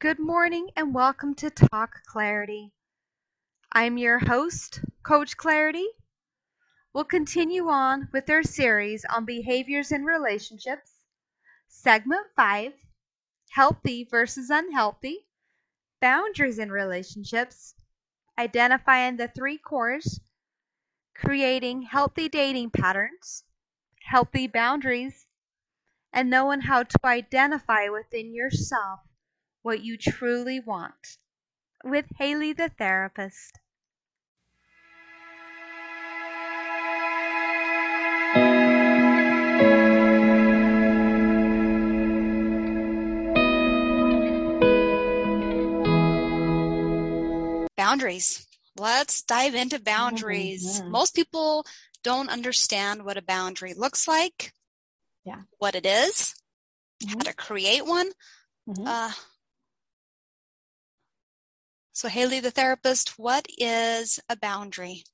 Good morning and welcome to Talk Clarity. I'm your host, Coach Clarity. We'll continue on with our series on behaviors in relationships. Segment 5 Healthy versus Unhealthy, Boundaries in Relationships, Identifying the Three Cores, Creating Healthy Dating Patterns, Healthy Boundaries, and knowing how to identify within yourself what you truly want. With Haley the therapist. Boundaries. Let's dive into boundaries. Mhm. Most people don't understand what a boundary looks like, Yeah. what it is, how Mhm. to create one. Mhm. Uh, so, Haley, the therapist, what is a boundary?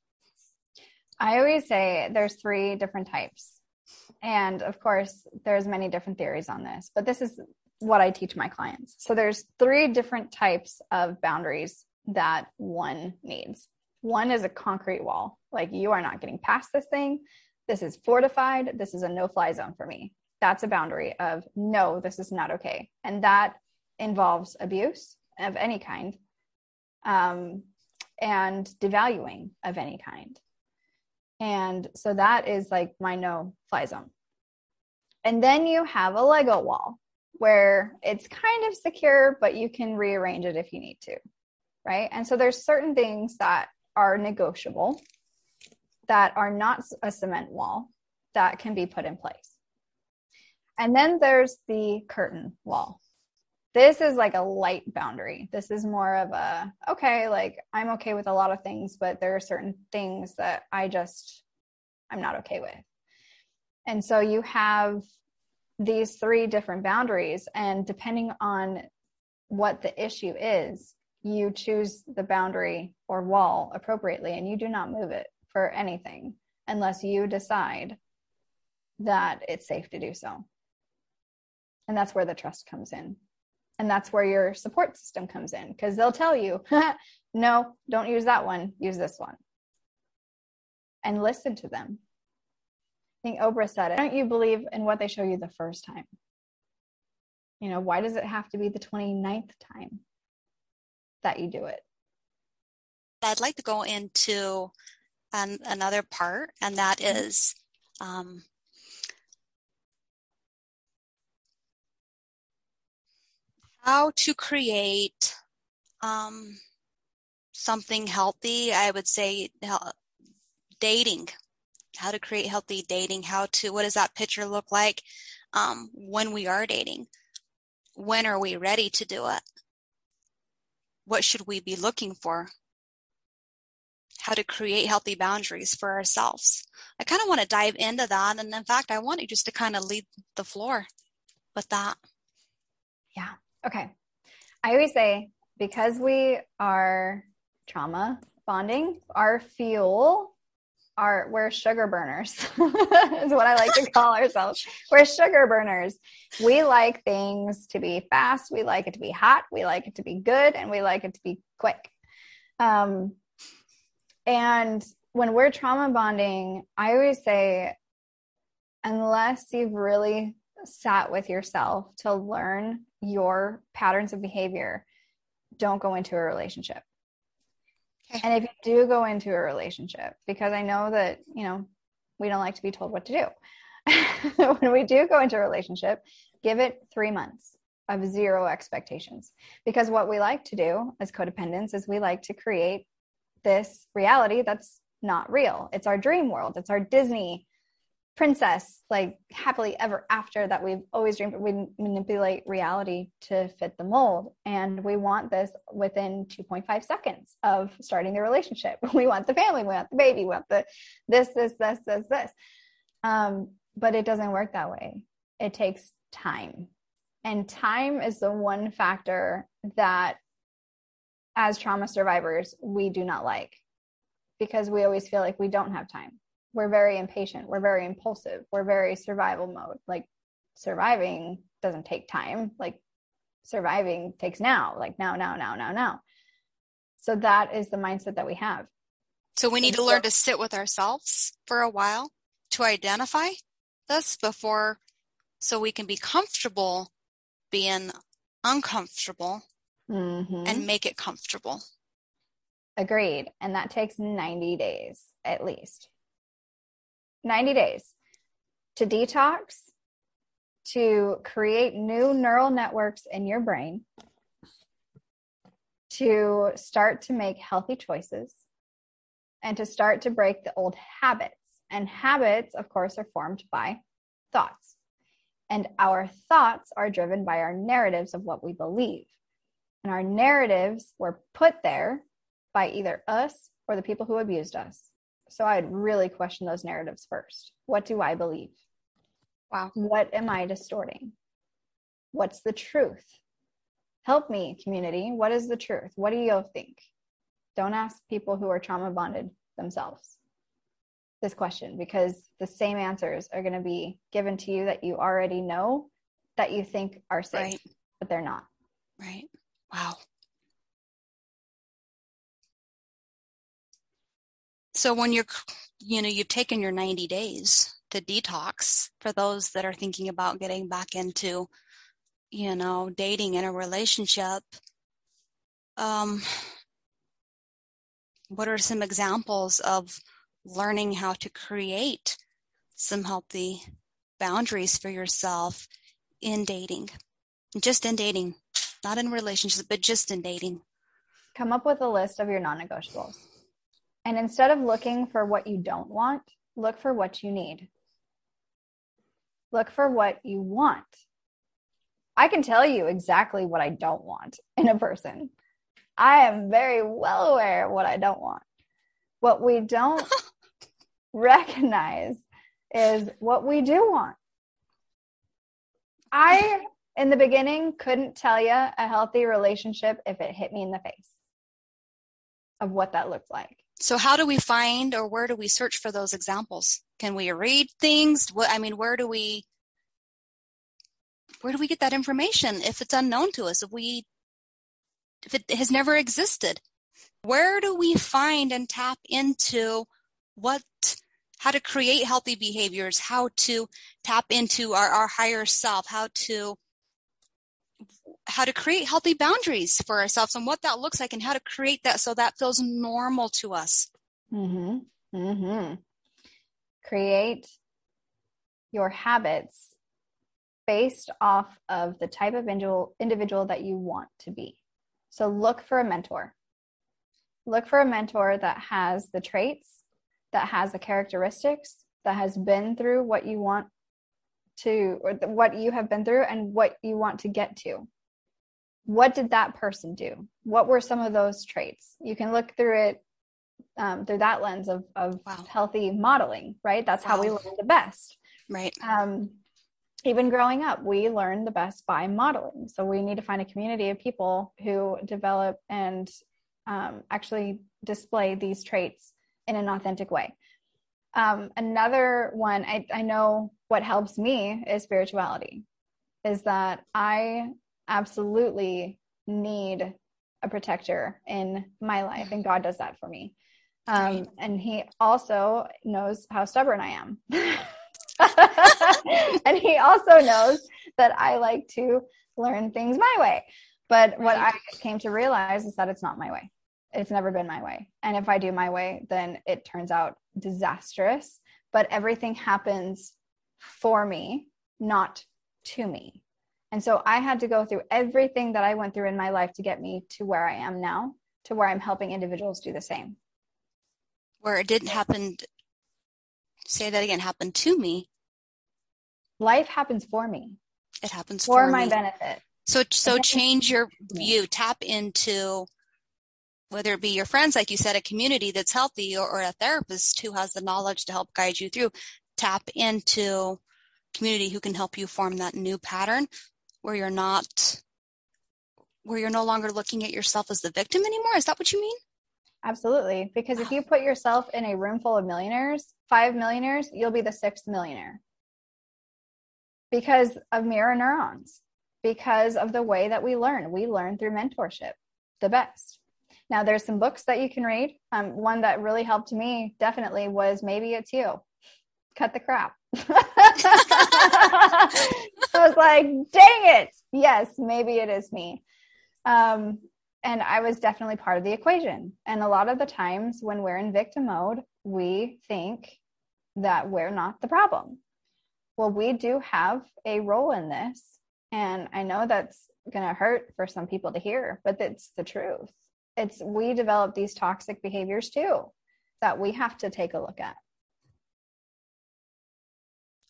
I always say there's three different types. And of course, there's many different theories on this, but this is what I teach my clients. So there's three different types of boundaries that one needs. One is a concrete wall. Like you are not getting past this thing. This is fortified. This is a no-fly zone for me. That's a boundary of no, this is not okay. And that involves abuse of any kind. Um, and devaluing of any kind. And so that is like my no fly zone. And then you have a Lego wall where it's kind of secure, but you can rearrange it if you need to. Right. And so there's certain things that are negotiable that are not a cement wall that can be put in place. And then there's the curtain wall. This is like a light boundary. This is more of a, okay, like I'm okay with a lot of things, but there are certain things that I just, I'm not okay with. And so you have these three different boundaries, and depending on what the issue is, you choose the boundary or wall appropriately, and you do not move it for anything unless you decide that it's safe to do so. And that's where the trust comes in. And that's where your support system comes in because they'll tell you, no, don't use that one, use this one. And listen to them. I think Oprah said it. Don't you believe in what they show you the first time? You know, why does it have to be the 29th time that you do it? I'd like to go into an, another part, and that is um, how to create um, something healthy. I would say dating, how to create healthy dating, how to, what does that picture look like um, when we are dating? When are we ready to do it? What should we be looking for? How to create healthy boundaries for ourselves. I kind of want to dive into that. And in fact, I want you just to kind of lead the floor with that. Yeah. Okay. I always say because we are trauma bonding, our fuel are we're sugar burners is what I like to call ourselves. We're sugar burners. We like things to be fast. We like it to be hot. We like it to be good, and we like it to be quick. Um, and when we're trauma bonding, I always say, unless you've really sat with yourself to learn your patterns of behavior, don't go into a relationship. Okay. And if you do go into a relationship, because I know that, you know, we don't like to be told what to do. when we do go into a relationship, give it three months of zero expectations. Because what we like to do as codependents is we like to create this reality that's not real. It's our dream world, it's our Disney princess, like happily ever after that we've always dreamed. We manipulate reality to fit the mold. And we want this within 2.5 seconds of starting the relationship. We want the family, we want the baby, we want the this, this, this, this, this. Um, but it doesn't work that way. It takes time. And time is the one factor that, as trauma survivors, we do not like because we always feel like we don't have time we're very impatient we're very impulsive we're very survival mode like surviving doesn't take time like surviving takes now, like now, now, now, now, now. So that is the mindset that we have. So we need And to so- learn to sit with ourselves for a while to identify this before so we can be comfortable being uncomfortable Mhm. and make it comfortable. Agreed. And that takes 90 days at least. 90 days to detox, to create new neural networks in your brain, to start to make healthy choices, and to start to break the old habits. And habits, of course, are formed by thoughts. And our thoughts are driven by our narratives of what we believe. And our narratives were put there by either us or the people who abused us. So I'd really question those narratives first. What do I believe? Wow. What am I distorting? What's the truth? Help me, community. What is the truth? What do you think? Don't ask people who are trauma bonded themselves this question because the same answers are going to be given to you that you already know that you think are safe, Right. but they're not. Right. Wow. So when you're, you know, you've taken your 90 days to detox for those that are thinking about getting back into, you know, dating in a relationship, um, what are some examples of learning how to create some healthy boundaries for yourself in dating? Just in dating, not in relationships, but just in dating. come up with a list of your non-negotiables and instead of looking for what you don't want look for what you need. Look for what you want. I can tell you exactly what i don't want in a person. I am very well aware of what i don't want. What we don't recognize is what we do want. I in the beginning couldn't tell you a healthy relationship if it hit me in the face of what that looked like. So how do we find or where do we search for those examples? Can we read things? What I mean, where do we where do we get that information if it's unknown to us? If we if it has never existed? Where do we find and tap into what how to create healthy behaviors, how to tap into our, our higher self, how to how to create healthy boundaries for ourselves and what that looks like and how to create that so that feels normal to us. Mm-hmm. Mm-hmm. Create your habits based off of the type of individual, individual that you want to be. So look for a mentor. Look for a mentor that has the traits, that has the characteristics, that has been through what you want to, or what you have been through and what you want to get to. What did that person do? What were some of those traits? You can look through it um, through that lens of, of Wow. healthy modeling, right? That's how we learn the best. Right. Um, even growing up, we learn the best by modeling. So we need to find a community of people who develop and um, actually display these traits in an authentic way. Um, another one, I, I know what helps me is spirituality, is that I absolutely need a protector in my life, and God does that for me. Um, and He also knows how stubborn I am. and He also knows that I like to learn things my way. But what I came to realize is that it's not my way. It's never been my way. And if I do my way, then it turns out disastrous. But everything happens for me, not to me. And so I had to go through everything that I went through in my life to get me to where I am now, to where I'm helping individuals do the same. Where it didn't happen say that again, happened to me. Life happens for me, It happens for, for, my me. benefit. So so change your view, tap into whether it be your friends, like you said, a community that's healthy or, or a therapist who has the knowledge to help guide you through. Tap into community who can help you form that new pattern where you're not where you're no longer looking at yourself as the victim anymore. Is that what you mean? Absolutely. Because if you put yourself in a room full of millionaires, five millionaires, you'll be the sixth millionaire because of mirror neurons. because of the way that we learn. We learn through mentorship, the best. Now, there's some books that you can read. Um, one that really helped me definitely was Maybe It's You. Cut the crap. I was like, dang it. Yes, maybe it is me. Um, and I was definitely part of the equation. And a lot of the times when we're in victim mode, we think that we're not the problem. Well, we do have a role in this. And I know that's going to hurt for some people to hear, but it's the truth. It's we develop these toxic behaviors too that we have to take a look at.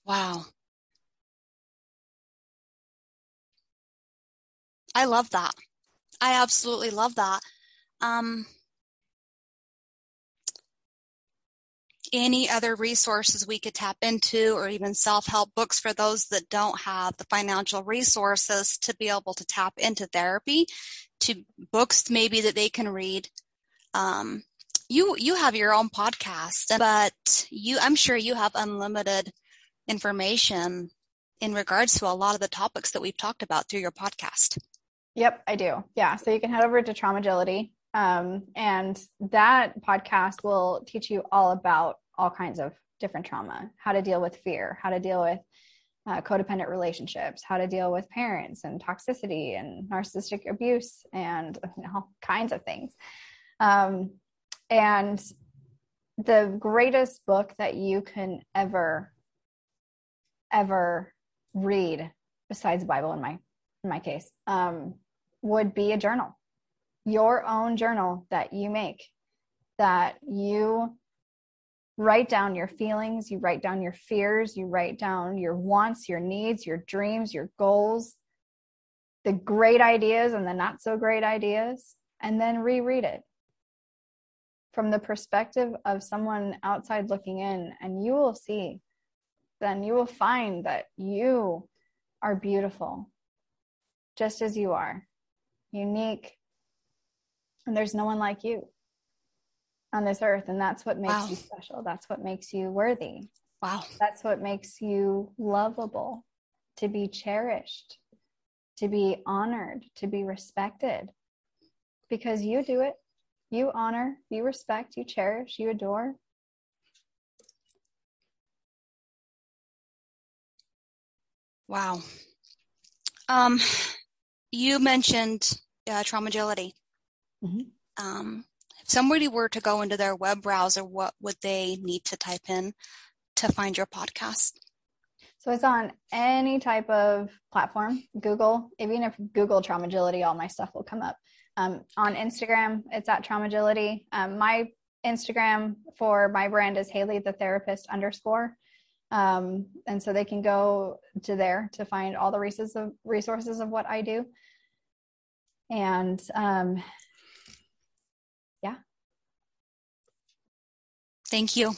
Wow. I love that. I absolutely love that. Um, any other resources we could tap into or even self-help books for those that don't have the financial resources to be able to tap into therapy to books maybe that they can read um, you you have your own podcast but you i'm sure you have unlimited information in regards to a lot of the topics that we've talked about through your podcast. Yep, I do. Yeah. So you can head over to Traumagility. Um, and that podcast will teach you all about all kinds of different trauma, how to deal with fear, how to deal with uh, codependent relationships, how to deal with parents and toxicity and narcissistic abuse and all kinds of things. Um, and the greatest book that you can ever ever read besides Bible in my in my case um, would be a journal, your own journal that you make, that you write down your feelings, you write down your fears, you write down your wants, your needs, your dreams, your goals, the great ideas and the not so great ideas, and then reread it. From the perspective of someone outside looking in, and you will see then you will find that you are beautiful just as you are, unique, and there's no one like you on this earth. And that's what makes wow. you special. That's what makes you worthy. Wow. That's what makes you lovable, to be cherished, to be honored, to be respected, because you do it. You honor, you respect, you cherish, you adore, Wow. Um, you mentioned uh, Traumagility. Mm-hmm. Um, if somebody were to go into their web browser, what would they need to type in to find your podcast? So it's on any type of platform, Google, even if Google Traumagility, all my stuff will come up. Um, on Instagram, it's at Traumagility. Um, my Instagram for my brand is Haley the Therapist underscore. Um, and so they can go to there to find all the resources of, resources of what I do. And um, yeah. Thank you.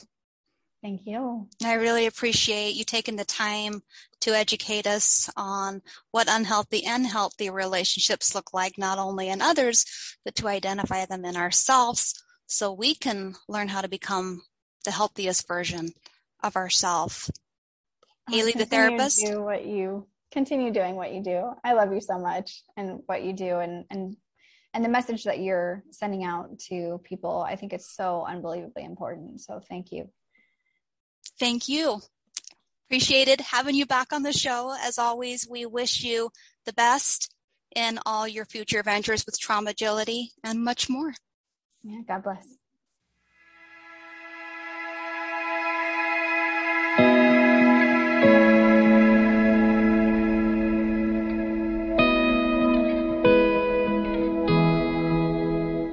Thank you. I really appreciate you taking the time to educate us on what unhealthy and healthy relationships look like, not only in others, but to identify them in ourselves so we can learn how to become the healthiest version of ourselves. Haley, the therapist. Do what you continue doing what you do. I love you so much and what you do and and and the message that you're sending out to people. I think it's so unbelievably important. So thank you. Thank you. Appreciated having you back on the show. As always, we wish you the best in all your future ventures with Traumagility and much more. Yeah, God bless.